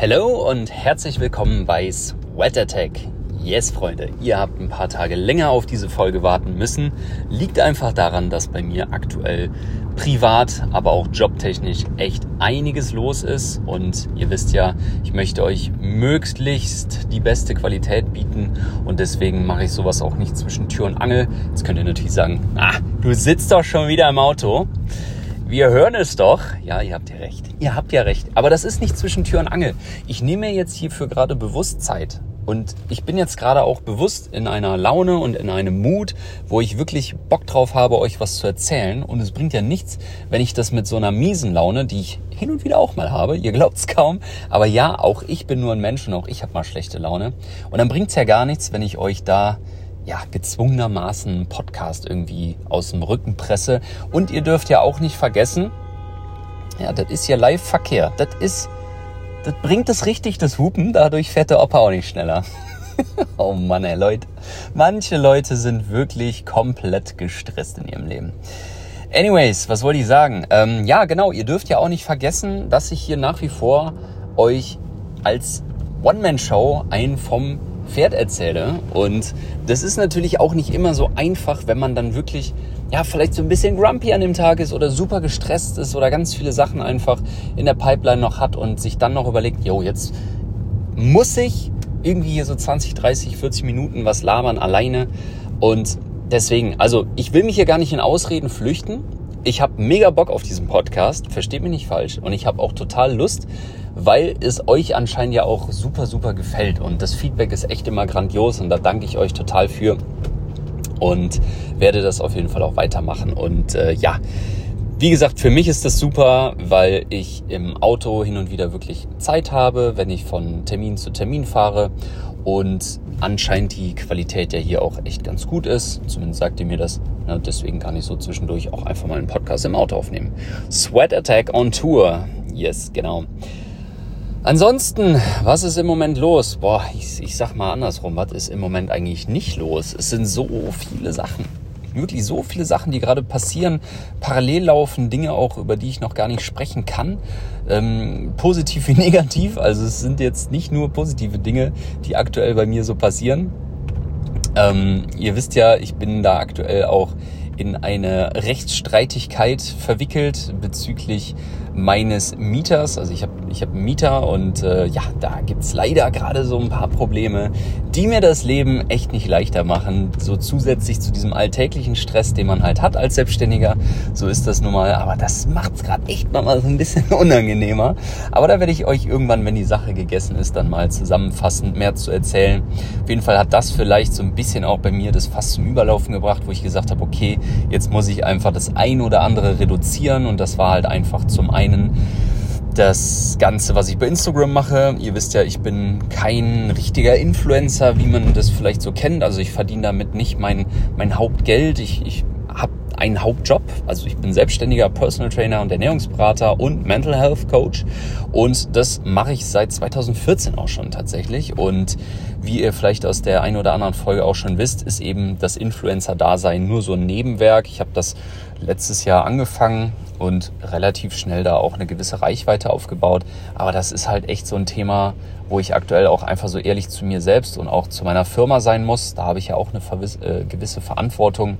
Hallo und herzlich willkommen bei Sweat Attack. Yes, Freunde, ihr habt ein paar Tage länger auf diese Folge warten müssen. Liegt einfach daran, dass bei mir aktuell privat, aber auch jobtechnisch echt einiges los ist. Und ihr wisst ja, ich möchte euch möglichst die beste Qualität bieten. Und deswegen mache ich sowas auch nicht zwischen Tür und Angel. Jetzt könnt ihr natürlich sagen, ah, du sitzt doch schon wieder im Auto. Wir hören es doch. Ja, ihr habt ja recht. Ihr habt ja recht. Aber das ist nicht zwischen Tür und Angel. Ich nehme mir jetzt hierfür gerade bewusst Zeit. Und ich bin jetzt gerade auch bewusst in einer Laune und in einem Mut, wo ich wirklich Bock drauf habe, euch was zu erzählen. Und es bringt ja nichts, wenn ich das mit so einer miesen Laune, die ich hin und wieder auch mal habe, ihr glaubt's kaum, aber ja, auch ich bin nur ein Mensch und auch ich habe mal schlechte Laune. Und dann bringt's ja gar nichts, wenn ich euch da ja, gezwungenermaßen einen Podcast irgendwie aus dem Rücken presse. Und ihr dürft ja auch nicht vergessen, ja, das ist ja Live-Verkehr. Das ist, das bringt es richtig, das Hupen. Dadurch fährt der Opa auch nicht schneller. oh Mann, ey, Leute. Manche Leute sind wirklich komplett gestresst in ihrem Leben. Anyways, was wollte ich sagen? Ähm, ja, genau, ihr dürft ja auch nicht vergessen, dass ich hier nach wie vor euch als One-Man-Show ein vom Pferd erzähle. Und das ist natürlich auch nicht immer so einfach, wenn man dann wirklich, ja, vielleicht so ein bisschen grumpy an dem Tag ist oder super gestresst ist oder ganz viele Sachen einfach in der Pipeline noch hat und sich dann noch überlegt, jo, jetzt muss ich irgendwie hier so 20, 30, 40 Minuten was labern alleine. Und deswegen, also ich will mich hier gar nicht in Ausreden flüchten. Ich habe mega Bock auf diesen Podcast, versteht mich nicht falsch. Und ich habe auch total Lust, weil es euch anscheinend ja auch super, super gefällt. Und das Feedback ist echt immer grandios und da danke ich euch total für und werde das auf jeden Fall auch weitermachen. Und äh, ja, wie gesagt, für mich ist das super, weil ich im Auto hin und wieder wirklich Zeit habe, wenn ich von Termin zu Termin fahre und anscheinend die Qualität ja hier auch echt ganz gut ist. Zumindest sagt ihr mir das. Ja, deswegen kann ich so zwischendurch auch einfach mal einen Podcast im Auto aufnehmen. Sweat Attack on Tour. Yes, genau. Ansonsten, was ist im Moment los? Boah, ich, ich sag mal andersrum, was ist im Moment eigentlich nicht los? Es sind so viele Sachen. Wirklich so viele Sachen, die gerade passieren. Parallel laufen Dinge auch, über die ich noch gar nicht sprechen kann. Ähm, positiv wie negativ. Also es sind jetzt nicht nur positive Dinge, die aktuell bei mir so passieren. Ähm, ihr wisst ja, ich bin da aktuell auch in eine Rechtsstreitigkeit verwickelt bezüglich meines Mieters. Also ich habe ich hab einen Mieter und äh, ja, da gibt's leider gerade so ein paar Probleme, die mir das Leben echt nicht leichter machen. So zusätzlich zu diesem alltäglichen Stress, den man halt hat als Selbstständiger. So ist das nun mal. Aber das macht's gerade echt mal so ein bisschen unangenehmer. Aber da werde ich euch irgendwann, wenn die Sache gegessen ist, dann mal zusammenfassend mehr zu erzählen. Auf jeden Fall hat das vielleicht so ein bisschen auch bei mir das Fass zum Überlaufen gebracht, wo ich gesagt habe, okay, jetzt muss ich einfach das ein oder andere reduzieren. Und das war halt einfach zum einen einen das Ganze, was ich bei Instagram mache. Ihr wisst ja, ich bin kein richtiger Influencer, wie man das vielleicht so kennt. Also ich verdiene damit nicht mein, mein Hauptgeld. Ich, ich habe einen Hauptjob. Also ich bin selbstständiger Personal Trainer und Ernährungsberater und Mental Health Coach. Und das mache ich seit 2014 auch schon tatsächlich. Und wie ihr vielleicht aus der einen oder anderen Folge auch schon wisst, ist eben das Influencer-Dasein nur so ein Nebenwerk. Ich habe das letztes Jahr angefangen und relativ schnell da auch eine gewisse Reichweite aufgebaut. Aber das ist halt echt so ein Thema, wo ich aktuell auch einfach so ehrlich zu mir selbst und auch zu meiner Firma sein muss. Da habe ich ja auch eine äh, gewisse Verantwortung,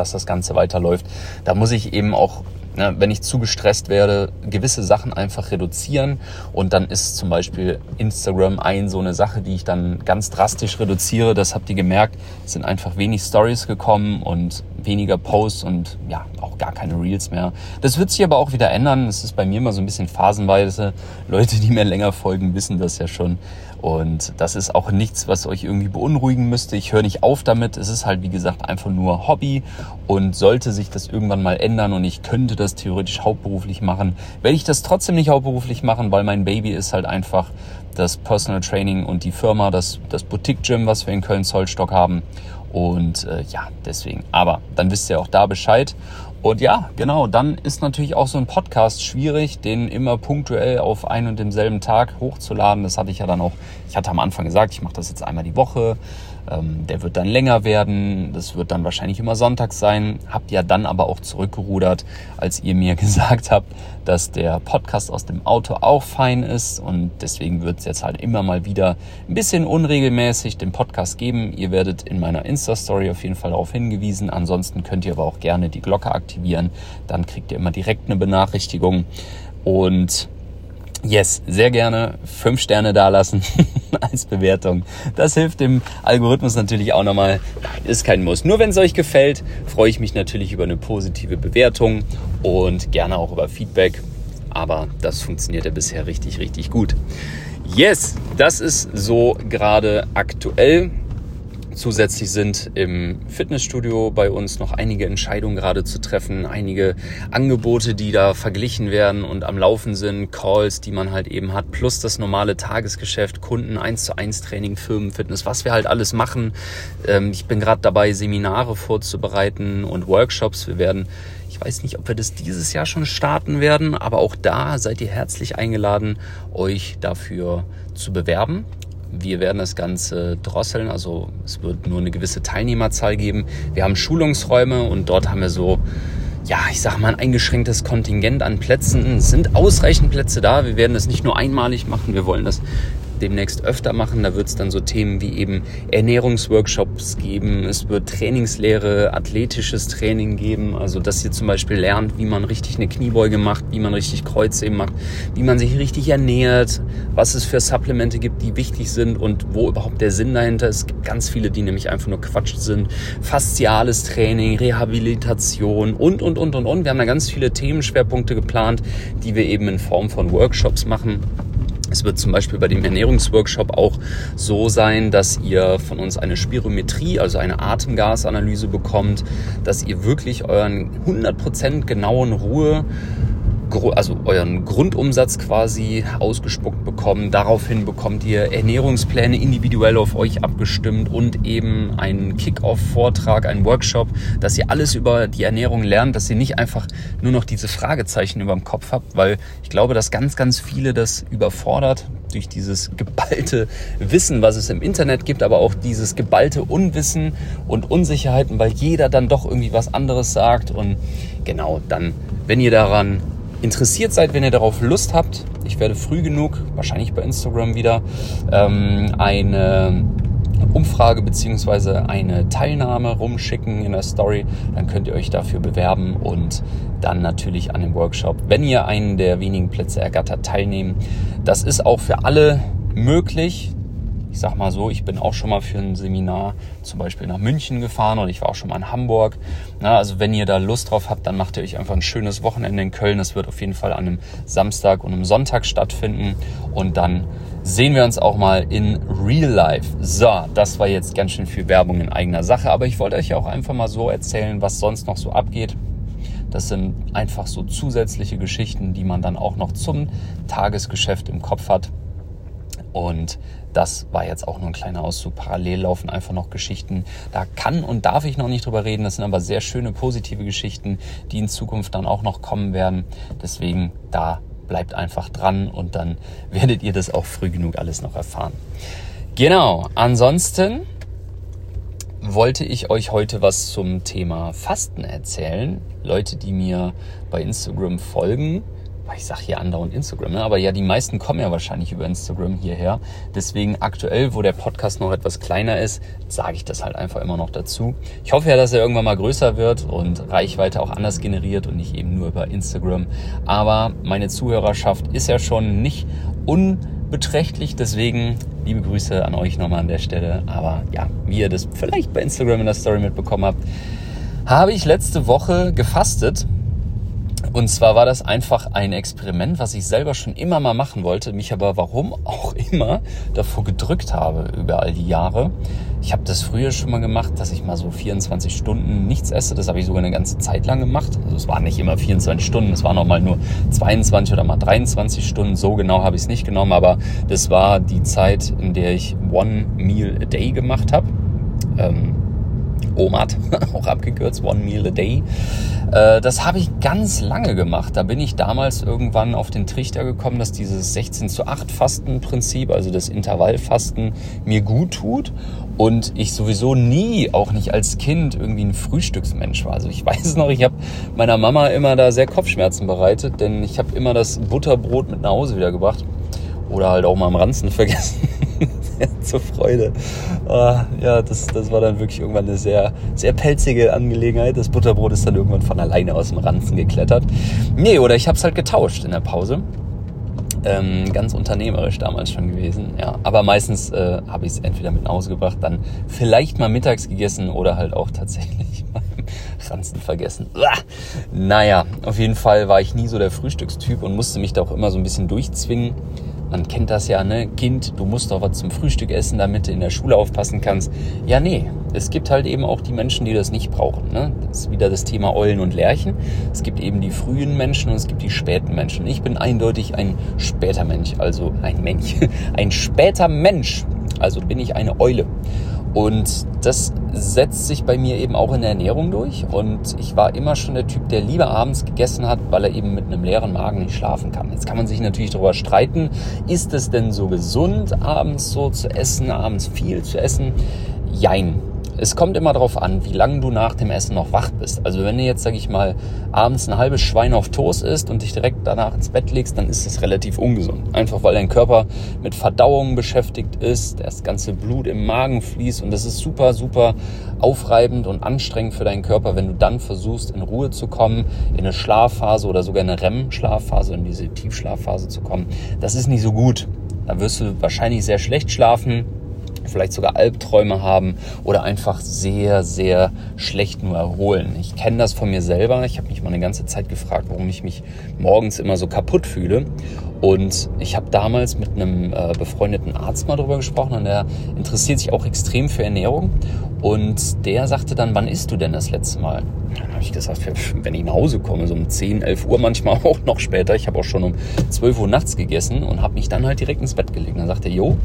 dass das Ganze weiterläuft. Da muss ich eben auch Ne, wenn ich zu gestresst werde, gewisse Sachen einfach reduzieren. Und dann ist zum Beispiel Instagram ein so eine Sache, die ich dann ganz drastisch reduziere. Das habt ihr gemerkt. Es sind einfach wenig Stories gekommen und weniger Posts und ja, auch gar keine Reels mehr. Das wird sich aber auch wieder ändern. Es ist bei mir immer so ein bisschen phasenweise. Leute, die mir länger folgen, wissen das ja schon. Und das ist auch nichts, was euch irgendwie beunruhigen müsste. Ich höre nicht auf damit. Es ist halt, wie gesagt, einfach nur Hobby. Und sollte sich das irgendwann mal ändern und ich könnte das theoretisch hauptberuflich machen, werde ich das trotzdem nicht hauptberuflich machen, weil mein Baby ist halt einfach das Personal Training und die Firma, das, das Boutique Gym, was wir in Köln-Zollstock haben. Und äh, ja, deswegen. Aber dann wisst ihr auch da Bescheid. Und ja, genau, dann ist natürlich auch so ein Podcast schwierig, den immer punktuell auf einen und demselben Tag hochzuladen. Das hatte ich ja dann auch, ich hatte am Anfang gesagt, ich mache das jetzt einmal die Woche. Ähm, der wird dann länger werden. Das wird dann wahrscheinlich immer sonntags sein. Habt ja dann aber auch zurückgerudert, als ihr mir gesagt habt, dass der Podcast aus dem Auto auch fein ist. Und deswegen wird es jetzt halt immer mal wieder ein bisschen unregelmäßig den Podcast geben. Ihr werdet in meiner Insta-Story auf jeden Fall darauf hingewiesen. Ansonsten könnt ihr aber auch gerne die Glocke aktivieren. Dann kriegt ihr immer direkt eine Benachrichtigung. Und Yes, sehr gerne fünf Sterne dalassen als Bewertung. Das hilft dem Algorithmus natürlich auch nochmal. Ist kein Muss. Nur wenn es euch gefällt, freue ich mich natürlich über eine positive Bewertung und gerne auch über Feedback. Aber das funktioniert ja bisher richtig, richtig gut. Yes, das ist so gerade aktuell. Zusätzlich sind im Fitnessstudio bei uns noch einige Entscheidungen gerade zu treffen, einige Angebote, die da verglichen werden und am Laufen sind, Calls, die man halt eben hat, plus das normale Tagesgeschäft, Kunden, 1 zu 1 Training, Firmenfitness, was wir halt alles machen. Ähm, ich bin gerade dabei, Seminare vorzubereiten und Workshops. Wir werden ich weiß nicht, ob wir das dieses Jahr schon starten werden, aber auch da seid ihr herzlich eingeladen, euch dafür zu bewerben. Wir werden das Ganze drosseln, also es wird nur eine gewisse Teilnehmerzahl geben. Wir haben Schulungsräume und dort haben wir so, ja, ich sag mal, ein eingeschränktes Kontingent an Plätzen. Es sind ausreichend Plätze da. Wir werden das nicht nur einmalig machen, wir wollen das demnächst öfter machen. Da wird es dann so Themen wie eben Ernährungsworkshops geben. Es wird Trainingslehre, athletisches Training geben. Also, dass ihr zum Beispiel lernt, wie man richtig eine Kniebeuge macht, wie man richtig Kreuzheben macht, wie man sich richtig ernährt, was es für Supplemente gibt, die wichtig sind und wo überhaupt der Sinn dahinter ist. Es gibt ganz viele, die nämlich einfach nur Quatsch sind. Fasziales Training, Rehabilitation und, und, und, und, und. Wir haben da ganz viele Themenschwerpunkte geplant, die wir eben in Form von Workshops machen. Es wird zum Beispiel bei dem Ernährungsworkshop auch so sein, dass ihr von uns eine Spirometrie, also eine Atemgasanalyse bekommt, dass ihr wirklich euren 100% genauen Ruhe also euren Grundumsatz quasi ausgespuckt bekommen. Daraufhin bekommt ihr Ernährungspläne individuell auf euch abgestimmt und eben einen Kick-Off-Vortrag, einen Workshop, dass ihr alles über die Ernährung lernt, dass ihr nicht einfach nur noch diese Fragezeichen über dem Kopf habt, weil ich glaube, dass ganz, ganz viele das überfordert durch dieses geballte Wissen, was es im Internet gibt, aber auch dieses geballte Unwissen und Unsicherheiten, weil jeder dann doch irgendwie was anderes sagt und genau dann, wenn ihr daran interessiert seid, wenn ihr darauf Lust habt, ich werde früh genug, wahrscheinlich bei Instagram wieder, ähm, eine Umfrage beziehungsweise eine Teilnahme rumschicken in der Story. Dann könnt ihr euch dafür bewerben und dann natürlich an dem Workshop, wenn ihr einen der wenigen Plätze ergattert, teilnehmen. Das ist auch für alle möglich ich sag mal so, ich bin auch schon mal für ein Seminar zum Beispiel nach München gefahren und ich war auch schon mal in Hamburg. Na, also wenn ihr da Lust drauf habt, dann macht ihr euch einfach ein schönes Wochenende in Köln. Das wird auf jeden Fall an einem Samstag und einem Sonntag stattfinden und dann sehen wir uns auch mal in Real Life. So, das war jetzt ganz schön viel Werbung in eigener Sache, aber ich wollte euch auch einfach mal so erzählen, was sonst noch so abgeht. Das sind einfach so zusätzliche Geschichten, die man dann auch noch zum Tagesgeschäft im Kopf hat. Und das war jetzt auch nur ein kleiner Auszug. Parallel laufen einfach noch Geschichten. Da kann und darf ich noch nicht drüber reden. Das sind aber sehr schöne, positive Geschichten, die in Zukunft dann auch noch kommen werden. Deswegen da bleibt einfach dran und dann werdet ihr das auch früh genug alles noch erfahren. Genau. Ansonsten wollte ich euch heute was zum Thema Fasten erzählen. Leute, die mir bei Instagram folgen, ich sage hier andauernd Instagram, ne? aber ja, die meisten kommen ja wahrscheinlich über Instagram hierher. Deswegen aktuell, wo der Podcast noch etwas kleiner ist, sage ich das halt einfach immer noch dazu. Ich hoffe ja, dass er irgendwann mal größer wird und Reichweite auch anders generiert und nicht eben nur über Instagram. Aber meine Zuhörerschaft ist ja schon nicht unbeträchtlich, deswegen liebe Grüße an euch nochmal an der Stelle. Aber ja, wie ihr das vielleicht bei Instagram in der Story mitbekommen habt, habe ich letzte Woche gefastet und zwar war das einfach ein Experiment, was ich selber schon immer mal machen wollte, mich aber warum auch immer davor gedrückt habe über all die Jahre. Ich habe das früher schon mal gemacht, dass ich mal so 24 Stunden nichts esse. Das habe ich sogar eine ganze Zeit lang gemacht. Also es waren nicht immer 24 Stunden, es waren auch mal nur 22 oder mal 23 Stunden. So genau habe ich es nicht genommen, aber das war die Zeit, in der ich One Meal a Day gemacht habe. Ähm, OMAD, auch abgekürzt, One Meal a Day. Äh, das habe ich ganz lange gemacht. Da bin ich damals irgendwann auf den Trichter gekommen, dass dieses 16 zu 8 Fastenprinzip, also das Intervallfasten, mir gut tut. Und ich sowieso nie, auch nicht als Kind, irgendwie ein Frühstücksmensch war. Also ich weiß noch, ich habe meiner Mama immer da sehr Kopfschmerzen bereitet, denn ich habe immer das Butterbrot mit nach Hause wieder gebracht. Oder halt auch mal am Ranzen vergessen. zur Freude. Ah, ja, das, das war dann wirklich irgendwann eine sehr, sehr pelzige Angelegenheit. Das Butterbrot ist dann irgendwann von alleine aus dem Ranzen geklettert. Nee, oder ich habe es halt getauscht in der Pause. Ähm, ganz unternehmerisch damals schon gewesen. Ja, aber meistens äh, habe ich es entweder mit nach Hause gebracht, dann vielleicht mal mittags gegessen oder halt auch tatsächlich beim Ranzen vergessen. Uah. Naja, auf jeden Fall war ich nie so der Frühstückstyp und musste mich da auch immer so ein bisschen durchzwingen man kennt das ja, ne? Kind, du musst doch was zum Frühstück essen, damit du in der Schule aufpassen kannst. Ja, nee. Es gibt halt eben auch die Menschen, die das nicht brauchen. Ne? Das ist wieder das Thema Eulen und Lerchen. Es gibt eben die frühen Menschen und es gibt die späten Menschen. Ich bin eindeutig ein später Mensch, also ein Mensch. Ein später Mensch. Also bin ich eine Eule. Und das setzt sich bei mir eben auch in der Ernährung durch. Und ich war immer schon der Typ, der lieber abends gegessen hat, weil er eben mit einem leeren Magen nicht schlafen kann. Jetzt kann man sich natürlich darüber streiten, ist es denn so gesund, abends so zu essen, abends viel zu essen? Jein. Es kommt immer darauf an, wie lange du nach dem Essen noch wach bist. Also wenn du jetzt, sag ich mal, abends ein halbes Schwein auf Toast isst und dich direkt danach ins Bett legst, dann ist das relativ ungesund. Einfach weil dein Körper mit Verdauung beschäftigt ist, das ganze Blut im Magen fließt und das ist super, super aufreibend und anstrengend für deinen Körper, wenn du dann versuchst, in Ruhe zu kommen, in eine Schlafphase oder sogar eine REM-Schlafphase, in diese Tiefschlafphase zu kommen. Das ist nicht so gut. Da wirst du wahrscheinlich sehr schlecht schlafen vielleicht sogar Albträume haben oder einfach sehr, sehr schlecht nur erholen. Ich kenne das von mir selber. Ich habe mich mal eine ganze Zeit gefragt, warum ich mich morgens immer so kaputt fühle. Und ich habe damals mit einem äh, befreundeten Arzt mal darüber gesprochen und der interessiert sich auch extrem für Ernährung. Und der sagte dann, wann isst du denn das letzte Mal? Dann habe ich gesagt, wenn ich nach Hause komme, so um 10, 11 Uhr, manchmal auch noch später. Ich habe auch schon um 12 Uhr nachts gegessen und habe mich dann halt direkt ins Bett gelegt. Dann sagte er, jo,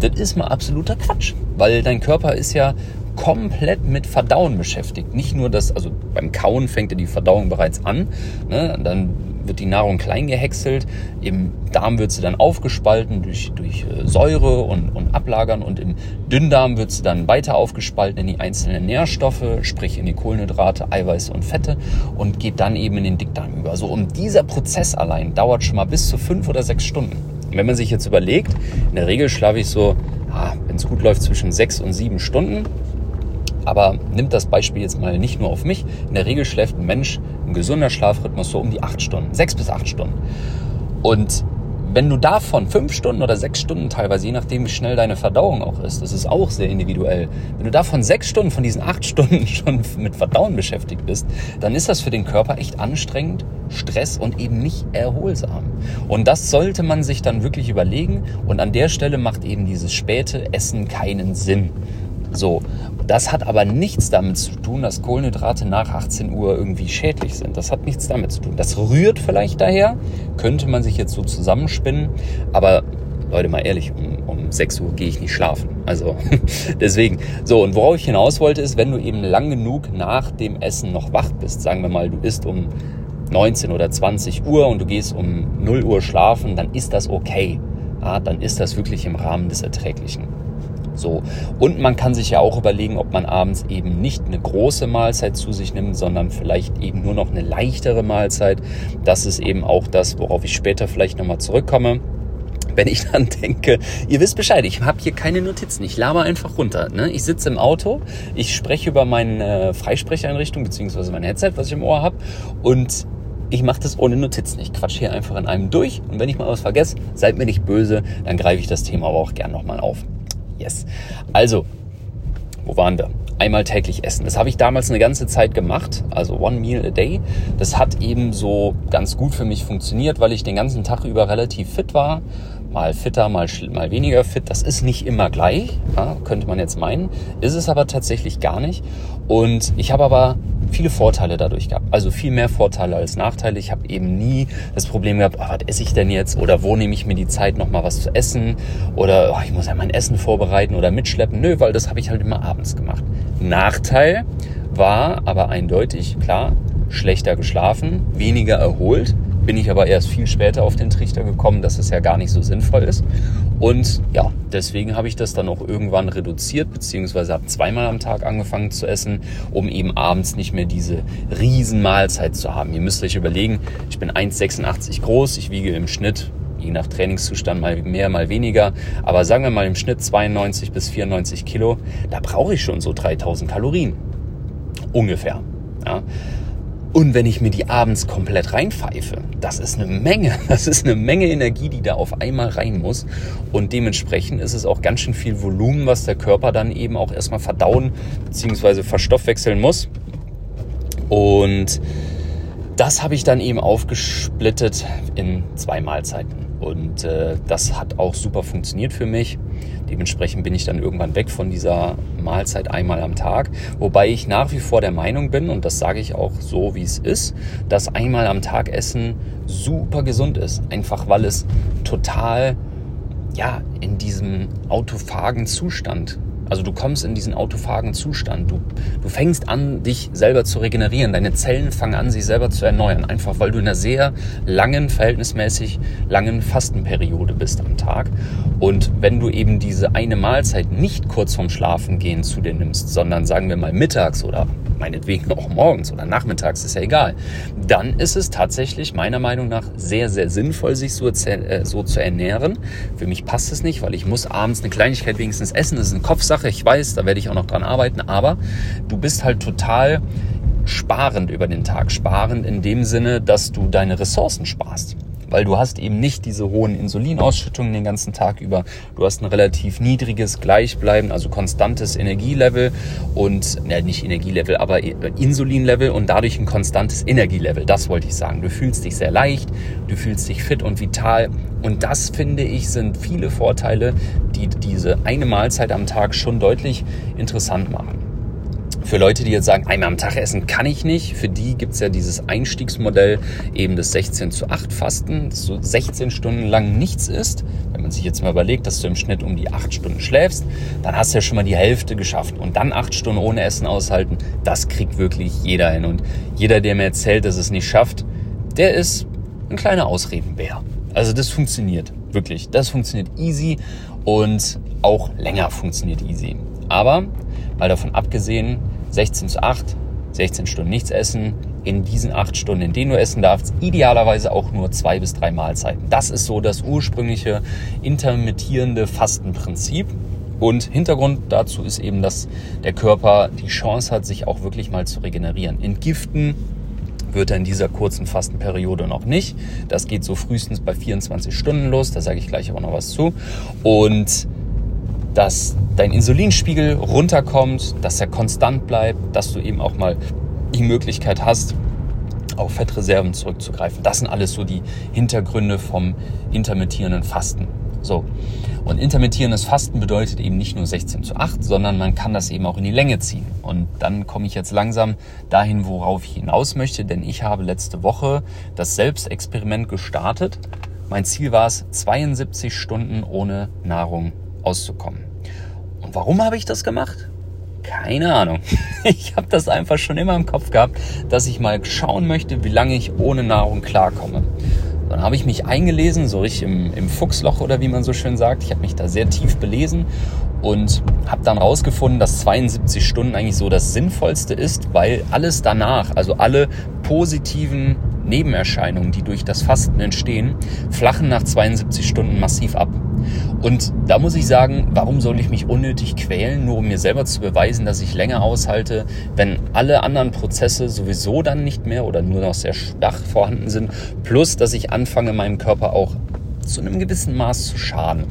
das ist mal absoluter Quatsch, weil dein Körper ist ja komplett mit Verdauen beschäftigt. Nicht nur das, also beim Kauen fängt ja die Verdauung bereits an. Ne? Dann wird die Nahrung klein gehäckselt, im Darm wird sie dann aufgespalten durch, durch äh, Säure und, und Ablagern und im Dünndarm wird sie dann weiter aufgespalten in die einzelnen Nährstoffe, sprich in die Kohlenhydrate, Eiweiße und Fette und geht dann eben in den Dickdarm über. So, und dieser Prozess allein dauert schon mal bis zu fünf oder sechs Stunden. Wenn man sich jetzt überlegt, in der Regel schlafe ich so, ah, wenn es gut läuft, zwischen sechs und sieben Stunden. Aber nimmt das Beispiel jetzt mal nicht nur auf mich. In der Regel schläft ein Mensch, ein gesunder Schlafrhythmus so um die acht Stunden, sechs bis acht Stunden. Und wenn du davon fünf Stunden oder sechs Stunden teilweise, je nachdem wie schnell deine Verdauung auch ist, das ist auch sehr individuell, wenn du davon sechs Stunden von diesen acht Stunden schon mit Verdauen beschäftigt bist, dann ist das für den Körper echt anstrengend, Stress und eben nicht erholsam. Und das sollte man sich dann wirklich überlegen und an der Stelle macht eben dieses späte Essen keinen Sinn. So, das hat aber nichts damit zu tun, dass Kohlenhydrate nach 18 Uhr irgendwie schädlich sind. Das hat nichts damit zu tun. Das rührt vielleicht daher, könnte man sich jetzt so zusammenspinnen, aber Leute, mal ehrlich, um, um 6 Uhr gehe ich nicht schlafen. Also deswegen. So, und worauf ich hinaus wollte, ist, wenn du eben lang genug nach dem Essen noch wach bist, sagen wir mal, du isst um 19 oder 20 Uhr und du gehst um 0 Uhr schlafen, dann ist das okay. Ja, dann ist das wirklich im Rahmen des Erträglichen. So. Und man kann sich ja auch überlegen, ob man abends eben nicht eine große Mahlzeit zu sich nimmt, sondern vielleicht eben nur noch eine leichtere Mahlzeit. Das ist eben auch das, worauf ich später vielleicht nochmal zurückkomme wenn ich dann denke, ihr wisst Bescheid, ich habe hier keine Notizen, ich laber einfach runter. Ne? Ich sitze im Auto, ich spreche über meine Freisprecheinrichtung beziehungsweise mein Headset, was ich im Ohr habe und ich mache das ohne Notizen. Ich quatsch hier einfach in einem durch und wenn ich mal was vergesse, seid mir nicht böse, dann greife ich das Thema aber auch gern nochmal auf. Yes. Also, wo waren wir? Einmal täglich essen. Das habe ich damals eine ganze Zeit gemacht, also one meal a day. Das hat eben so ganz gut für mich funktioniert, weil ich den ganzen Tag über relativ fit war. Mal fitter, mal, mal weniger fit. Das ist nicht immer gleich, ja, könnte man jetzt meinen. Ist es aber tatsächlich gar nicht. Und ich habe aber viele Vorteile dadurch gehabt. Also viel mehr Vorteile als Nachteile. Ich habe eben nie das Problem gehabt, oh, was esse ich denn jetzt? Oder wo nehme ich mir die Zeit, nochmal was zu essen? Oder oh, ich muss ja mein Essen vorbereiten oder mitschleppen. Nö, weil das habe ich halt immer abends gemacht. Nachteil war aber eindeutig, klar, schlechter geschlafen, weniger erholt. Bin ich aber erst viel später auf den Trichter gekommen, dass es ja gar nicht so sinnvoll ist. Und ja, deswegen habe ich das dann auch irgendwann reduziert, beziehungsweise habe zweimal am Tag angefangen zu essen, um eben abends nicht mehr diese riesen Mahlzeit zu haben. Ihr müsst euch überlegen, ich bin 1,86 groß, ich wiege im Schnitt je nach Trainingszustand mal mehr, mal weniger. Aber sagen wir mal im Schnitt 92 bis 94 Kilo, da brauche ich schon so 3000 Kalorien. Ungefähr. Ja. Und wenn ich mir die abends komplett reinpfeife, das ist eine Menge. Das ist eine Menge Energie, die da auf einmal rein muss. Und dementsprechend ist es auch ganz schön viel Volumen, was der Körper dann eben auch erstmal verdauen bzw. verstoffwechseln muss. Und das habe ich dann eben aufgesplittet in zwei Mahlzeiten. Und äh, das hat auch super funktioniert für mich. Dementsprechend bin ich dann irgendwann weg von dieser Mahlzeit einmal am Tag. Wobei ich nach wie vor der Meinung bin, und das sage ich auch so, wie es ist, dass einmal am Tag Essen super gesund ist. Einfach weil es total ja, in diesem autophagen Zustand also du kommst in diesen autophagen Zustand. Du, du fängst an, dich selber zu regenerieren. Deine Zellen fangen an, sich selber zu erneuern. Einfach weil du in einer sehr langen, verhältnismäßig langen Fastenperiode bist am Tag. Und wenn du eben diese eine Mahlzeit nicht kurz vorm Schlafengehen zu dir nimmst, sondern sagen wir mal mittags oder meinetwegen auch morgens oder nachmittags, ist ja egal, dann ist es tatsächlich meiner Meinung nach sehr, sehr sinnvoll, sich so, äh, so zu ernähren. Für mich passt es nicht, weil ich muss abends eine Kleinigkeit wenigstens essen. Das ist eine Kopfsache, ich weiß, da werde ich auch noch dran arbeiten, aber du bist halt total sparend über den Tag. Sparend in dem Sinne, dass du deine Ressourcen sparst weil du hast eben nicht diese hohen Insulinausschüttungen den ganzen Tag über. Du hast ein relativ niedriges, gleichbleiben, also konstantes Energielevel und, ja, nicht Energielevel, aber Insulinlevel und dadurch ein konstantes Energielevel. Das wollte ich sagen. Du fühlst dich sehr leicht, du fühlst dich fit und vital und das finde ich sind viele Vorteile, die diese eine Mahlzeit am Tag schon deutlich interessant machen. Für Leute, die jetzt sagen, einmal am Tag essen kann ich nicht, für die gibt's ja dieses Einstiegsmodell eben des 16 zu 8 Fasten, dass du 16 Stunden lang nichts isst. Wenn man sich jetzt mal überlegt, dass du im Schnitt um die 8 Stunden schläfst, dann hast du ja schon mal die Hälfte geschafft. Und dann 8 Stunden ohne Essen aushalten, das kriegt wirklich jeder hin. Und jeder, der mir erzählt, dass es nicht schafft, der ist ein kleiner Ausredenbär. Also das funktioniert, wirklich. Das funktioniert easy und auch länger funktioniert easy. Aber mal davon abgesehen, 16 zu 8, 16 Stunden nichts essen, in diesen 8 Stunden, in denen du essen darfst, idealerweise auch nur zwei bis drei Mahlzeiten. Das ist so das ursprüngliche intermittierende Fastenprinzip. Und Hintergrund dazu ist eben, dass der Körper die Chance hat, sich auch wirklich mal zu regenerieren. Entgiften wird er in dieser kurzen Fastenperiode noch nicht. Das geht so frühestens bei 24 Stunden los. Da sage ich gleich auch noch was zu. Und dass dein Insulinspiegel runterkommt, dass er konstant bleibt, dass du eben auch mal die Möglichkeit hast, auf Fettreserven zurückzugreifen. Das sind alles so die Hintergründe vom intermittierenden Fasten. So. Und intermittierendes Fasten bedeutet eben nicht nur 16 zu 8, sondern man kann das eben auch in die Länge ziehen. Und dann komme ich jetzt langsam dahin, worauf ich hinaus möchte, denn ich habe letzte Woche das Selbstexperiment gestartet. Mein Ziel war es, 72 Stunden ohne Nahrung auszukommen. Und warum habe ich das gemacht? Keine Ahnung. Ich habe das einfach schon immer im Kopf gehabt, dass ich mal schauen möchte, wie lange ich ohne Nahrung klarkomme. Dann habe ich mich eingelesen, so richtig im, im Fuchsloch oder wie man so schön sagt. Ich habe mich da sehr tief belesen und habe dann rausgefunden, dass 72 Stunden eigentlich so das Sinnvollste ist, weil alles danach, also alle positiven Nebenerscheinungen, die durch das Fasten entstehen, flachen nach 72 Stunden massiv ab. Und da muss ich sagen, warum soll ich mich unnötig quälen, nur um mir selber zu beweisen, dass ich länger aushalte, wenn alle anderen Prozesse sowieso dann nicht mehr oder nur noch sehr schwach vorhanden sind, plus dass ich anfange, meinem Körper auch zu einem gewissen Maß zu schaden.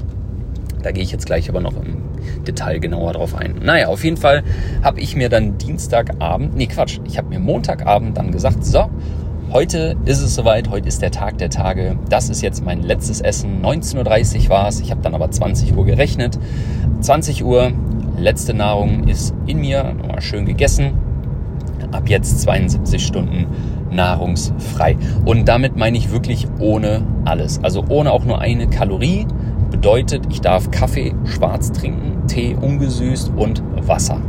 Da gehe ich jetzt gleich aber noch im Detail genauer drauf ein. Naja, auf jeden Fall habe ich mir dann Dienstagabend, nee Quatsch, ich habe mir Montagabend dann gesagt, so, Heute ist es soweit, heute ist der Tag der Tage. Das ist jetzt mein letztes Essen. 19.30 Uhr war es, ich habe dann aber 20 Uhr gerechnet. 20 Uhr, letzte Nahrung ist in mir, nochmal schön gegessen. ab jetzt 72 Stunden nahrungsfrei. Und damit meine ich wirklich ohne alles. Also ohne auch nur eine Kalorie. Bedeutet, ich darf Kaffee schwarz trinken, Tee ungesüßt und Wasser.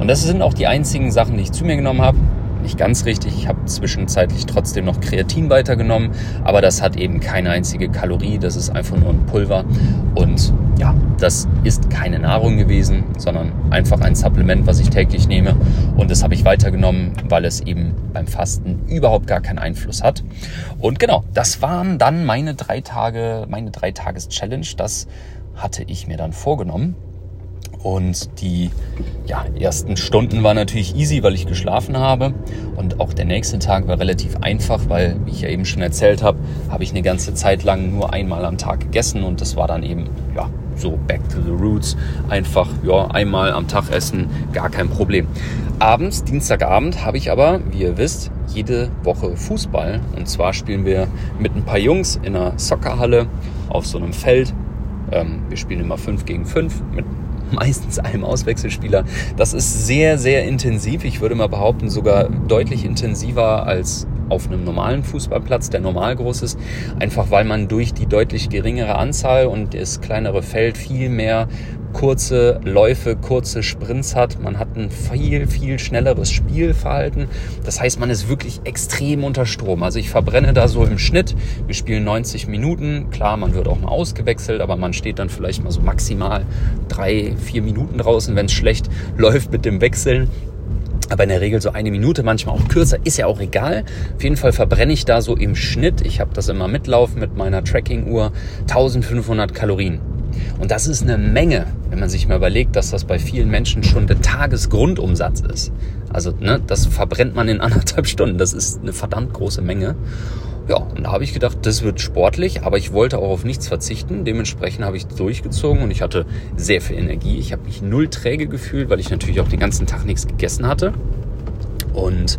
Und das sind auch die einzigen Sachen, die ich zu mir genommen habe nicht ganz richtig. Ich habe zwischenzeitlich trotzdem noch Kreatin weitergenommen, aber das hat eben keine einzige Kalorie. Das ist einfach nur ein Pulver. Und ja, das ist keine Nahrung gewesen, sondern einfach ein Supplement, was ich täglich nehme. Und das habe ich weitergenommen, weil es eben beim Fasten überhaupt gar keinen Einfluss hat. Und genau, das waren dann meine drei Tage, meine drei Tages-Challenge. Das hatte ich mir dann vorgenommen. Und die ja, ersten Stunden waren natürlich easy, weil ich geschlafen habe. Und auch der nächste Tag war relativ einfach, weil, wie ich ja eben schon erzählt habe, habe ich eine ganze Zeit lang nur einmal am Tag gegessen. Und das war dann eben, ja, so back to the roots. Einfach, ja, einmal am Tag essen, gar kein Problem. Abends, Dienstagabend, habe ich aber, wie ihr wisst, jede Woche Fußball. Und zwar spielen wir mit ein paar Jungs in einer Soccerhalle auf so einem Feld. Ähm, wir spielen immer 5 gegen 5 mit meistens einem Auswechselspieler. Das ist sehr, sehr intensiv. Ich würde mal behaupten, sogar deutlich intensiver als auf einem normalen Fußballplatz, der normal groß ist, einfach weil man durch die deutlich geringere Anzahl und das kleinere Feld viel mehr kurze Läufe, kurze Sprints hat. Man hat ein viel, viel schnelleres Spielverhalten. Das heißt, man ist wirklich extrem unter Strom. Also ich verbrenne da so im Schnitt. Wir spielen 90 Minuten. Klar, man wird auch mal ausgewechselt, aber man steht dann vielleicht mal so maximal drei, vier Minuten draußen, wenn es schlecht läuft mit dem Wechseln. Aber in der Regel so eine Minute, manchmal auch kürzer, ist ja auch egal. Auf jeden Fall verbrenne ich da so im Schnitt, ich habe das immer mitlaufen mit meiner Tracking-Uhr, 1500 Kalorien. Und das ist eine Menge, wenn man sich mal überlegt, dass das bei vielen Menschen schon der Tagesgrundumsatz ist. Also ne, das verbrennt man in anderthalb Stunden. Das ist eine verdammt große Menge. Ja, und da habe ich gedacht, das wird sportlich, aber ich wollte auch auf nichts verzichten. Dementsprechend habe ich durchgezogen und ich hatte sehr viel Energie. Ich habe mich null träge gefühlt, weil ich natürlich auch den ganzen Tag nichts gegessen hatte. Und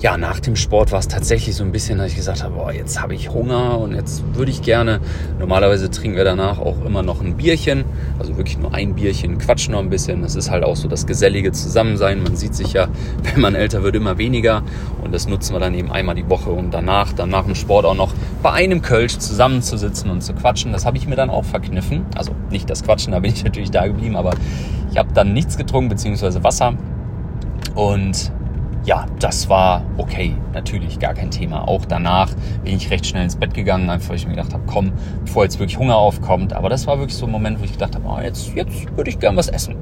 ja, nach dem Sport war es tatsächlich so ein bisschen, dass ich gesagt habe, boah, jetzt habe ich Hunger und jetzt würde ich gerne. Normalerweise trinken wir danach auch immer noch ein Bierchen, also wirklich nur ein Bierchen, quatschen noch ein bisschen. Das ist halt auch so das gesellige Zusammensein. Man sieht sich ja, wenn man älter wird, immer weniger und das nutzen wir dann eben einmal die Woche und danach, dann nach dem Sport auch noch bei einem Kölsch zusammenzusitzen und zu quatschen. Das habe ich mir dann auch verkniffen. Also nicht das Quatschen, da bin ich natürlich da geblieben, aber ich habe dann nichts getrunken, beziehungsweise Wasser. Und ja, das war okay, natürlich, gar kein Thema. Auch danach bin ich recht schnell ins Bett gegangen, einfach weil ich mir gedacht habe, komm, bevor jetzt wirklich Hunger aufkommt. Aber das war wirklich so ein Moment, wo ich gedacht habe, oh, jetzt, jetzt würde ich gern was essen.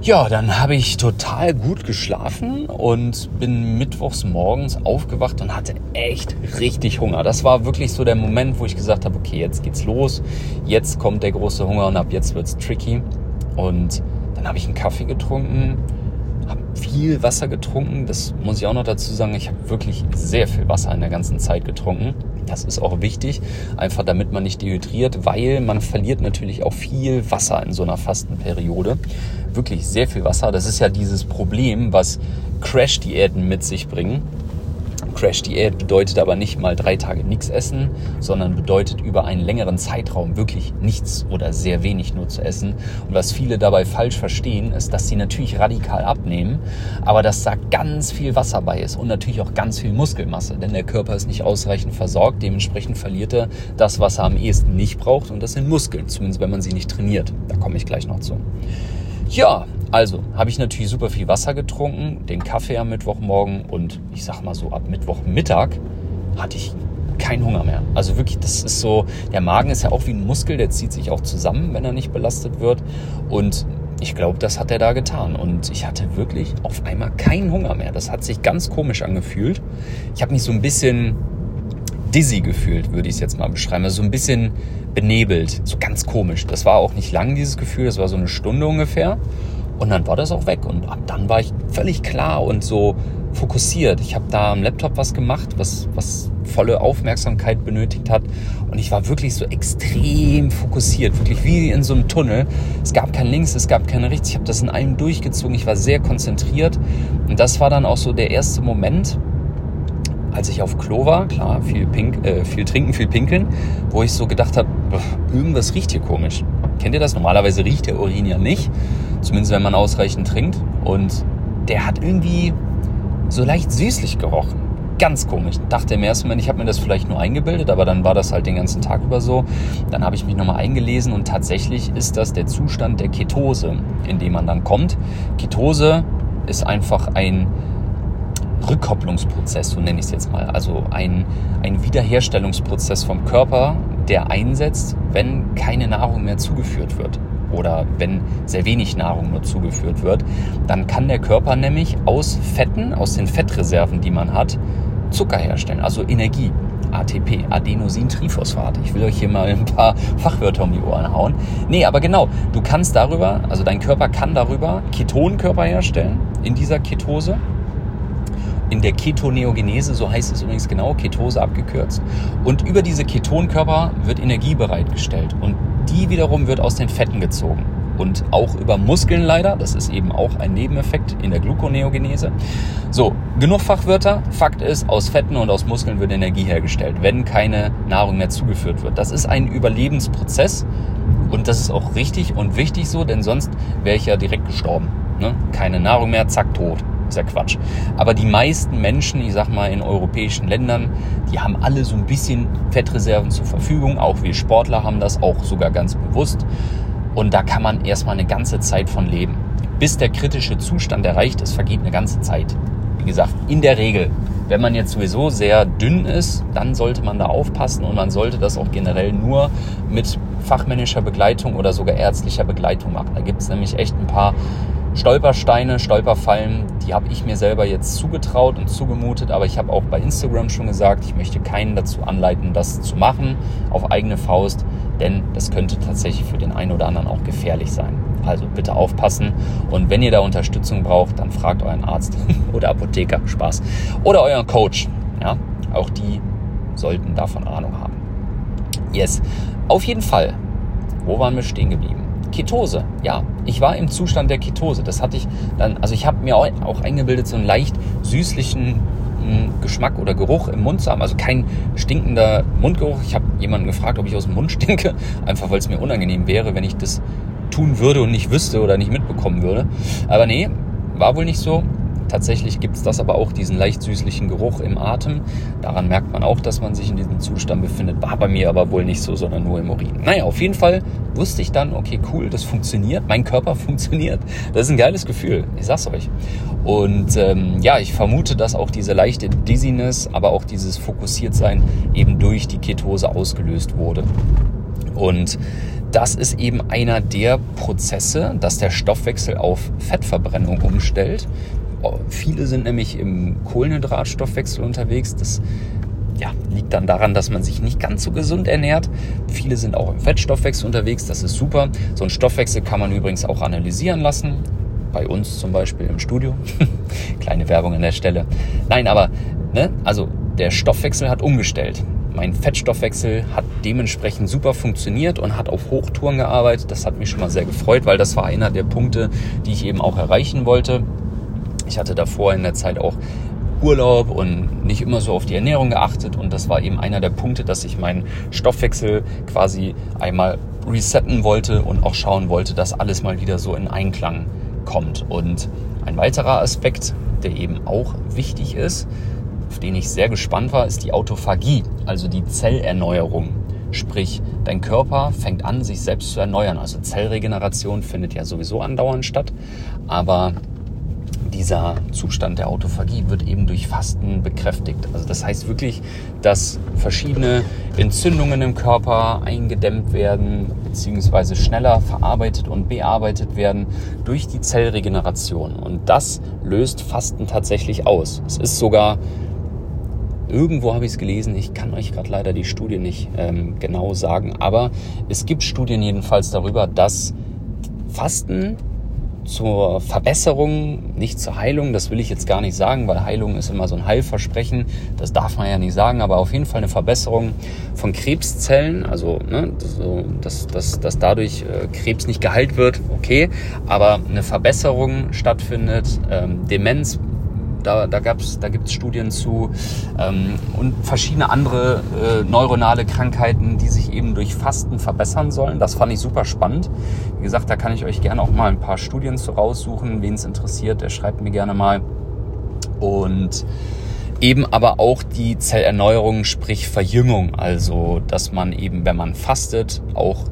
Ja, dann habe ich total gut geschlafen und bin mittwochs morgens aufgewacht und hatte echt richtig Hunger. Das war wirklich so der Moment, wo ich gesagt habe, okay, jetzt geht's los. Jetzt kommt der große Hunger und ab jetzt wird's tricky. Und dann habe ich einen Kaffee getrunken viel Wasser getrunken. Das muss ich auch noch dazu sagen. Ich habe wirklich sehr viel Wasser in der ganzen Zeit getrunken. Das ist auch wichtig, einfach damit man nicht dehydriert, weil man verliert natürlich auch viel Wasser in so einer Fastenperiode. Wirklich sehr viel Wasser. Das ist ja dieses Problem, was Crash-Diäten mit sich bringen Crash-Diät bedeutet aber nicht mal drei Tage nichts essen, sondern bedeutet über einen längeren Zeitraum wirklich nichts oder sehr wenig nur zu essen. Und was viele dabei falsch verstehen, ist, dass sie natürlich radikal abnehmen, aber dass da ganz viel Wasser bei ist und natürlich auch ganz viel Muskelmasse, denn der Körper ist nicht ausreichend versorgt. Dementsprechend verliert er das, was er am ehesten nicht braucht und das sind Muskeln, zumindest wenn man sie nicht trainiert. Da komme ich gleich noch zu. Ja, also habe ich natürlich super viel Wasser getrunken, den Kaffee am Mittwochmorgen und ich sag mal so ab Mittwochmittag hatte ich keinen Hunger mehr. Also wirklich, das ist so, der Magen ist ja auch wie ein Muskel, der zieht sich auch zusammen, wenn er nicht belastet wird. Und ich glaube, das hat er da getan. Und ich hatte wirklich auf einmal keinen Hunger mehr. Das hat sich ganz komisch angefühlt. Ich habe mich so ein bisschen dizzy gefühlt, würde ich es jetzt mal beschreiben. Also so ein bisschen benebelt, so ganz komisch. Das war auch nicht lang, dieses Gefühl, das war so eine Stunde ungefähr. Und dann war das auch weg. Und ab dann war ich völlig klar und so fokussiert. Ich habe da am Laptop was gemacht, was, was volle Aufmerksamkeit benötigt hat. Und ich war wirklich so extrem fokussiert, wirklich wie in so einem Tunnel. Es gab kein Links, es gab keine Rechts. Ich habe das in einem durchgezogen. Ich war sehr konzentriert. Und das war dann auch so der erste Moment, als ich auf Klo war, klar, viel, Pink, äh, viel trinken, viel pinkeln, wo ich so gedacht habe, irgendwas riecht hier komisch. Kennt ihr das? Normalerweise riecht der Urin ja nicht, zumindest wenn man ausreichend trinkt. Und der hat irgendwie so leicht süßlich gerochen. Ganz komisch. Dachte im ersten Moment, ich habe mir das vielleicht nur eingebildet, aber dann war das halt den ganzen Tag über so. Dann habe ich mich nochmal eingelesen und tatsächlich ist das der Zustand der Ketose, in dem man dann kommt. Ketose ist einfach ein Rückkopplungsprozess, so nenne ich es jetzt mal. Also ein, ein Wiederherstellungsprozess vom Körper, der einsetzt, wenn keine Nahrung mehr zugeführt wird oder wenn sehr wenig Nahrung nur zugeführt wird, dann kann der Körper nämlich aus Fetten, aus den Fettreserven, die man hat, Zucker herstellen, also Energie. ATP, Adenosintriphosphat. Ich will euch hier mal ein paar Fachwörter um die Ohren hauen. Nee, aber genau, du kannst darüber, also dein Körper kann darüber Ketonkörper herstellen in dieser Ketose. In der Ketoneogenese, so heißt es übrigens genau, Ketose abgekürzt. Und über diese Ketonkörper wird Energie bereitgestellt. Und die wiederum wird aus den Fetten gezogen. Und auch über Muskeln leider. Das ist eben auch ein Nebeneffekt in der Gluconeogenese. So, genug Fachwörter. Fakt ist, aus Fetten und aus Muskeln wird Energie hergestellt, wenn keine Nahrung mehr zugeführt wird. Das ist ein Überlebensprozess. Und das ist auch richtig und wichtig so, denn sonst wäre ich ja direkt gestorben. Ne? Keine Nahrung mehr, zack, tot. Ist ja Quatsch. Aber die meisten Menschen, ich sag mal in europäischen Ländern, die haben alle so ein bisschen Fettreserven zur Verfügung. Auch wir Sportler haben das, auch sogar ganz bewusst. Und da kann man erstmal eine ganze Zeit von leben. Bis der kritische Zustand erreicht ist, vergeht eine ganze Zeit. Wie gesagt, in der Regel. Wenn man jetzt sowieso sehr dünn ist, dann sollte man da aufpassen und man sollte das auch generell nur mit fachmännischer Begleitung oder sogar ärztlicher Begleitung machen. Da gibt es nämlich echt ein paar Stolpersteine, Stolperfallen, die habe ich mir selber jetzt zugetraut und zugemutet, aber ich habe auch bei Instagram schon gesagt, ich möchte keinen dazu anleiten, das zu machen auf eigene Faust, denn das könnte tatsächlich für den einen oder anderen auch gefährlich sein. Also bitte aufpassen und wenn ihr da Unterstützung braucht, dann fragt euren Arzt oder Apotheker, Spaß, oder euren Coach. Ja, auch die sollten davon Ahnung haben. Yes, auf jeden Fall. Wo waren wir stehen geblieben? Ketose, ja. Ich war im Zustand der Ketose. Das hatte ich dann, also ich habe mir auch eingebildet, so einen leicht süßlichen hm, Geschmack oder Geruch im Mund zu haben. Also kein stinkender Mundgeruch. Ich habe jemanden gefragt, ob ich aus dem Mund stinke, einfach weil es mir unangenehm wäre, wenn ich das tun würde und nicht wüsste oder nicht mitbekommen würde. Aber nee, war wohl nicht so. Tatsächlich gibt es das aber auch, diesen leicht süßlichen Geruch im Atem. Daran merkt man auch, dass man sich in diesem Zustand befindet. War bei mir aber wohl nicht so, sondern nur im Urin. Naja, auf jeden Fall wusste ich dann, okay, cool, das funktioniert. Mein Körper funktioniert. Das ist ein geiles Gefühl. Ich sag's euch. Und ähm, ja, ich vermute, dass auch diese leichte Dizziness, aber auch dieses Fokussiertsein eben durch die Ketose ausgelöst wurde. Und das ist eben einer der Prozesse, dass der Stoffwechsel auf Fettverbrennung umstellt. Viele sind nämlich im Kohlenhydratstoffwechsel unterwegs. Das ja, liegt dann daran, dass man sich nicht ganz so gesund ernährt. Viele sind auch im Fettstoffwechsel unterwegs. Das ist super. So einen Stoffwechsel kann man übrigens auch analysieren lassen. Bei uns zum Beispiel im Studio. Kleine Werbung an der Stelle. Nein, aber ne, also der Stoffwechsel hat umgestellt. Mein Fettstoffwechsel hat dementsprechend super funktioniert und hat auf Hochtouren gearbeitet. Das hat mich schon mal sehr gefreut, weil das war einer der Punkte, die ich eben auch erreichen wollte. Ich hatte davor in der Zeit auch Urlaub und nicht immer so auf die Ernährung geachtet und das war eben einer der Punkte, dass ich meinen Stoffwechsel quasi einmal resetten wollte und auch schauen wollte, dass alles mal wieder so in Einklang kommt. Und ein weiterer Aspekt, der eben auch wichtig ist, auf den ich sehr gespannt war, ist die Autophagie, also die Zellerneuerung. Sprich, dein Körper fängt an, sich selbst zu erneuern. Also Zellregeneration findet ja sowieso andauernd statt, aber dieser Zustand der Autophagie wird eben durch Fasten bekräftigt. Also das heißt wirklich, dass verschiedene Entzündungen im Körper eingedämmt werden, beziehungsweise schneller verarbeitet und bearbeitet werden durch die Zellregeneration. Und das löst Fasten tatsächlich aus. Es ist sogar Irgendwo habe ich es gelesen, ich kann euch gerade leider die Studie nicht ähm, genau sagen, aber es gibt Studien jedenfalls darüber, dass Fasten zur Verbesserung, nicht zur Heilung. Das will ich jetzt gar nicht sagen, weil Heilung ist immer so ein Heilversprechen. Das darf man ja nicht sagen, aber auf jeden Fall eine Verbesserung von Krebszellen. Also, ne, so, dass, dass, dass dadurch äh, Krebs nicht geheilt wird, okay. Aber eine Verbesserung stattfindet, ähm, Demenz da, da, gab's, da gibt es Studien zu ähm, und verschiedene andere äh, neuronale Krankheiten, die sich eben durch Fasten verbessern sollen. Das fand ich super spannend. Wie gesagt, da kann ich euch gerne auch mal ein paar Studien zu raussuchen. Wen es interessiert, der schreibt mir gerne mal. Und eben aber auch die Zellerneuerung, sprich Verjüngung. Also, dass man eben, wenn man fastet, auch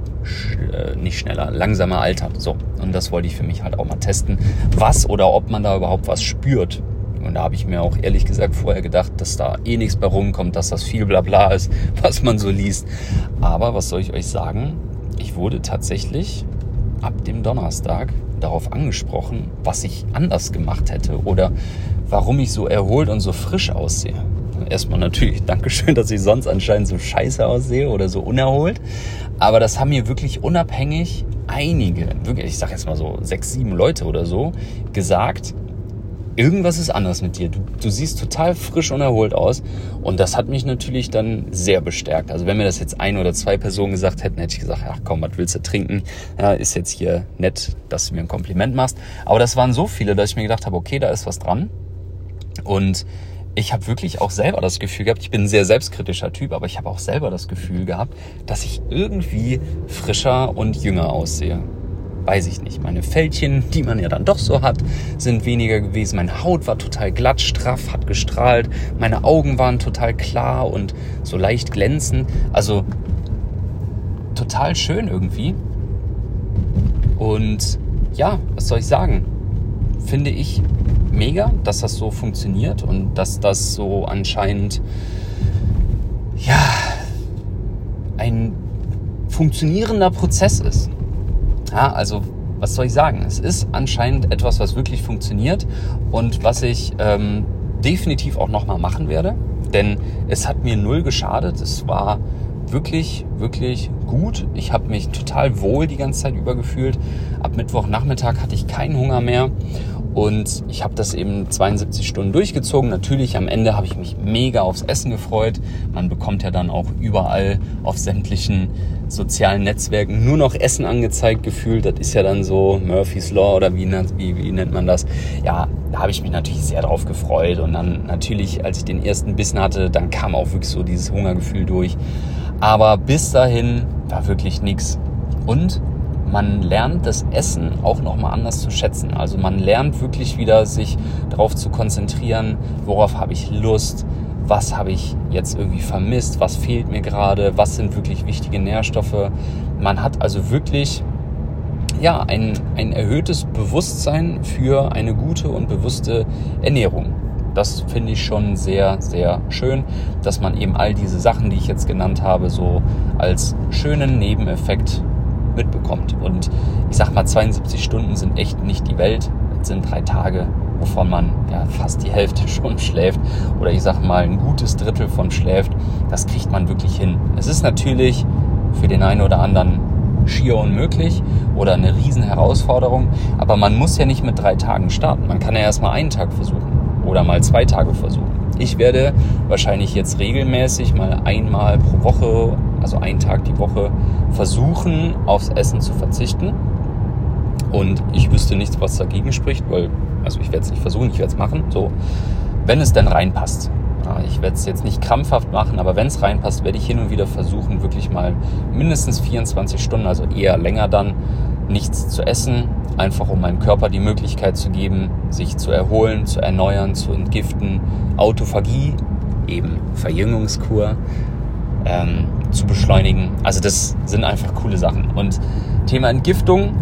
äh, nicht schneller, langsamer altert. So. Und das wollte ich für mich halt auch mal testen, was oder ob man da überhaupt was spürt. Und da habe ich mir auch ehrlich gesagt vorher gedacht, dass da eh nichts bei rumkommt, dass das viel Blabla ist, was man so liest. Aber was soll ich euch sagen? Ich wurde tatsächlich ab dem Donnerstag darauf angesprochen, was ich anders gemacht hätte oder warum ich so erholt und so frisch aussehe. Erstmal natürlich Dankeschön, dass ich sonst anscheinend so scheiße aussehe oder so unerholt. Aber das haben mir wirklich unabhängig einige, wirklich, ich sag jetzt mal so sechs, sieben Leute oder so, gesagt, irgendwas ist anders mit dir. Du, du siehst total frisch und erholt aus. Und das hat mich natürlich dann sehr bestärkt. Also wenn mir das jetzt ein oder zwei Personen gesagt hätten, hätte ich gesagt, ach komm, was willst du trinken? Ja, ist jetzt hier nett, dass du mir ein Kompliment machst. Aber das waren so viele, dass ich mir gedacht habe, okay, da ist was dran. Und ich habe wirklich auch selber das Gefühl gehabt, ich bin ein sehr selbstkritischer Typ, aber ich habe auch selber das Gefühl gehabt, dass ich irgendwie frischer und jünger aussehe weiß ich nicht, meine Fältchen, die man ja dann doch so hat, sind weniger gewesen. Meine Haut war total glatt, straff, hat gestrahlt. Meine Augen waren total klar und so leicht glänzend. Also total schön irgendwie. Und ja, was soll ich sagen? Finde ich mega, dass das so funktioniert und dass das so anscheinend ja ein funktionierender Prozess ist. Ja, also was soll ich sagen? Es ist anscheinend etwas, was wirklich funktioniert und was ich ähm, definitiv auch nochmal machen werde. Denn es hat mir null geschadet. Es war wirklich, wirklich gut. Ich habe mich total wohl die ganze Zeit über gefühlt. Ab Mittwochnachmittag hatte ich keinen Hunger mehr und ich habe das eben 72 Stunden durchgezogen. Natürlich am Ende habe ich mich mega aufs Essen gefreut. Man bekommt ja dann auch überall auf sämtlichen sozialen Netzwerken nur noch Essen angezeigt gefühlt. Das ist ja dann so Murphy's Law oder wie, wie, wie nennt man das? Ja, da habe ich mich natürlich sehr drauf gefreut. Und dann natürlich, als ich den ersten Bissen hatte, dann kam auch wirklich so dieses Hungergefühl durch. Aber bis dahin war wirklich nichts. Und man lernt das Essen auch nochmal anders zu schätzen. Also man lernt wirklich wieder sich darauf zu konzentrieren, worauf habe ich Lust, was habe ich jetzt irgendwie vermisst, was fehlt mir gerade, was sind wirklich wichtige Nährstoffe. Man hat also wirklich ja, ein, ein erhöhtes Bewusstsein für eine gute und bewusste Ernährung. Das finde ich schon sehr, sehr schön, dass man eben all diese Sachen, die ich jetzt genannt habe, so als schönen Nebeneffekt mitbekommt. Und ich sag mal, 72 Stunden sind echt nicht die Welt. Das sind drei Tage, wovon man ja fast die Hälfte schon schläft. Oder ich sag mal, ein gutes Drittel von schläft. Das kriegt man wirklich hin. Es ist natürlich für den einen oder anderen schier unmöglich oder eine riesen Herausforderung. Aber man muss ja nicht mit drei Tagen starten. Man kann ja erst mal einen Tag versuchen oder mal zwei Tage versuchen. Ich werde wahrscheinlich jetzt regelmäßig mal einmal pro Woche, also einen Tag die Woche, versuchen, aufs Essen zu verzichten. Und ich wüsste nichts, was dagegen spricht, weil, also ich werde es nicht versuchen, ich werde es machen, so, wenn es denn reinpasst. Ich werde es jetzt nicht krampfhaft machen, aber wenn es reinpasst, werde ich hin und wieder versuchen, wirklich mal mindestens 24 Stunden, also eher länger dann, nichts zu essen, einfach um meinem Körper die Möglichkeit zu geben, sich zu erholen, zu erneuern, zu entgiften, Autophagie, eben Verjüngungskur, ähm, zu beschleunigen. Also das sind einfach coole Sachen. Und Thema Entgiftung,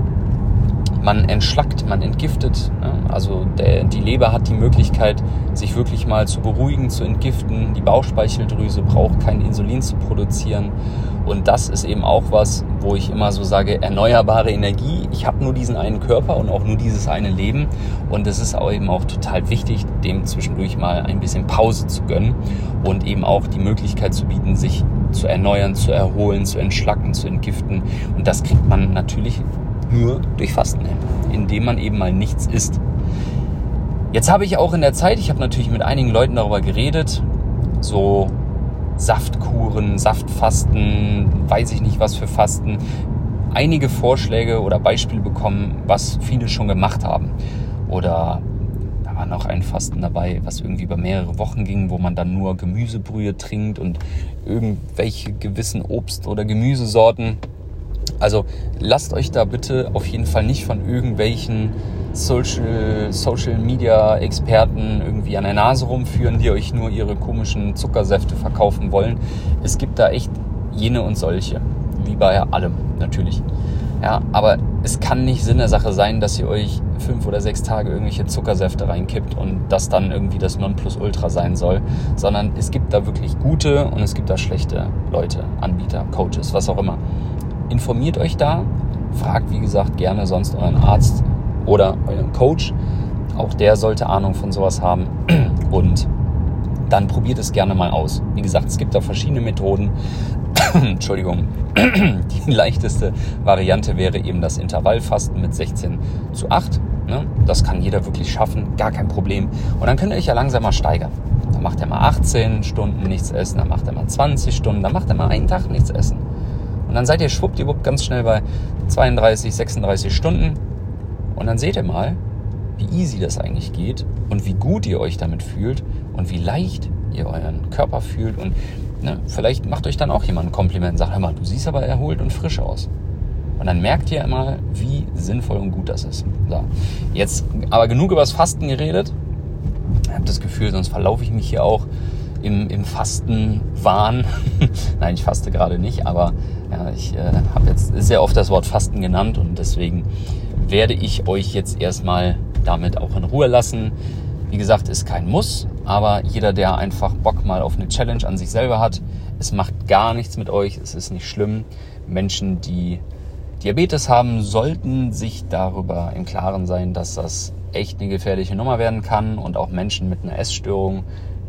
man entschlackt, man entgiftet. Ne? Also der, die Leber hat die Möglichkeit, sich wirklich mal zu beruhigen, zu entgiften. Die Bauchspeicheldrüse braucht kein Insulin zu produzieren. Und das ist eben auch was, wo ich immer so sage, erneuerbare Energie. Ich habe nur diesen einen Körper und auch nur dieses eine Leben. Und es ist auch eben auch total wichtig, dem zwischendurch mal ein bisschen Pause zu gönnen und eben auch die Möglichkeit zu bieten, sich zu erneuern, zu erholen, zu entschlacken, zu entgiften. Und das kriegt man natürlich nur durch Fasten hin, indem man eben mal nichts isst. Jetzt habe ich auch in der Zeit, ich habe natürlich mit einigen Leuten darüber geredet, so Saftkuren, Saftfasten, weiß ich nicht was für Fasten, einige Vorschläge oder Beispiele bekommen, was viele schon gemacht haben. Oder war noch ein Fasten dabei, was irgendwie über mehrere Wochen ging, wo man dann nur Gemüsebrühe trinkt und irgendwelche gewissen Obst- oder Gemüsesorten. Also lasst euch da bitte auf jeden Fall nicht von irgendwelchen Social, Social Media Experten irgendwie an der Nase rumführen, die euch nur ihre komischen Zuckersäfte verkaufen wollen. Es gibt da echt jene und solche. Wie bei allem, natürlich. Ja, aber es kann nicht Sinn der Sache sein, dass ihr euch fünf oder sechs Tage irgendwelche Zuckersäfte reinkippt und das dann irgendwie das Nonplusultra sein soll, sondern es gibt da wirklich gute und es gibt da schlechte Leute, Anbieter, Coaches, was auch immer. Informiert euch da, fragt wie gesagt gerne sonst euren Arzt oder euren Coach. Auch der sollte Ahnung von sowas haben und dann probiert es gerne mal aus. Wie gesagt, es gibt da verschiedene Methoden. Entschuldigung. Die leichteste Variante wäre eben das Intervallfasten mit 16 zu 8. Ne? Das kann jeder wirklich schaffen, gar kein Problem. Und dann könnt ihr euch ja langsam mal steigern. Dann macht er mal 18 Stunden nichts essen, dann macht er mal 20 Stunden, dann macht er mal einen Tag nichts essen. Und dann seid ihr schwuppdiwupp ganz schnell bei 32, 36 Stunden. Und dann seht ihr mal, wie easy das eigentlich geht und wie gut ihr euch damit fühlt und wie leicht ihr euren Körper fühlt. Und ne, vielleicht macht euch dann auch jemand ein Kompliment und sagt, hör mal, du siehst aber erholt und frisch aus. Und dann merkt ihr immer, wie sinnvoll und gut das ist. So, jetzt aber genug über das Fasten geredet. Ich habe das Gefühl, sonst verlaufe ich mich hier auch im, im Fastenwahn. Nein, ich faste gerade nicht, aber ja, ich äh, habe jetzt sehr oft das Wort Fasten genannt und deswegen werde ich euch jetzt erstmal damit auch in Ruhe lassen. Wie gesagt, ist kein Muss, aber jeder, der einfach Bock mal auf eine Challenge an sich selber hat, es macht gar nichts mit euch, es ist nicht schlimm. Menschen, die Diabetes haben, sollten sich darüber im Klaren sein, dass das echt eine gefährliche Nummer werden kann und auch Menschen mit einer Essstörung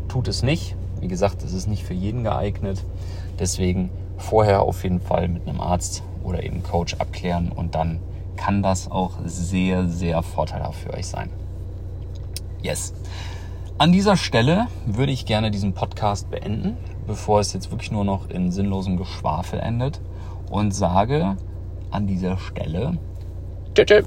tut es nicht. Wie gesagt, es ist nicht für jeden geeignet. Deswegen vorher auf jeden Fall mit einem Arzt oder eben Coach abklären und dann kann das auch sehr, sehr vorteilhaft für euch sein. Yes. An dieser Stelle würde ich gerne diesen Podcast beenden, bevor es jetzt wirklich nur noch in sinnlosem Geschwafel endet und sage an dieser Stelle Tschüss.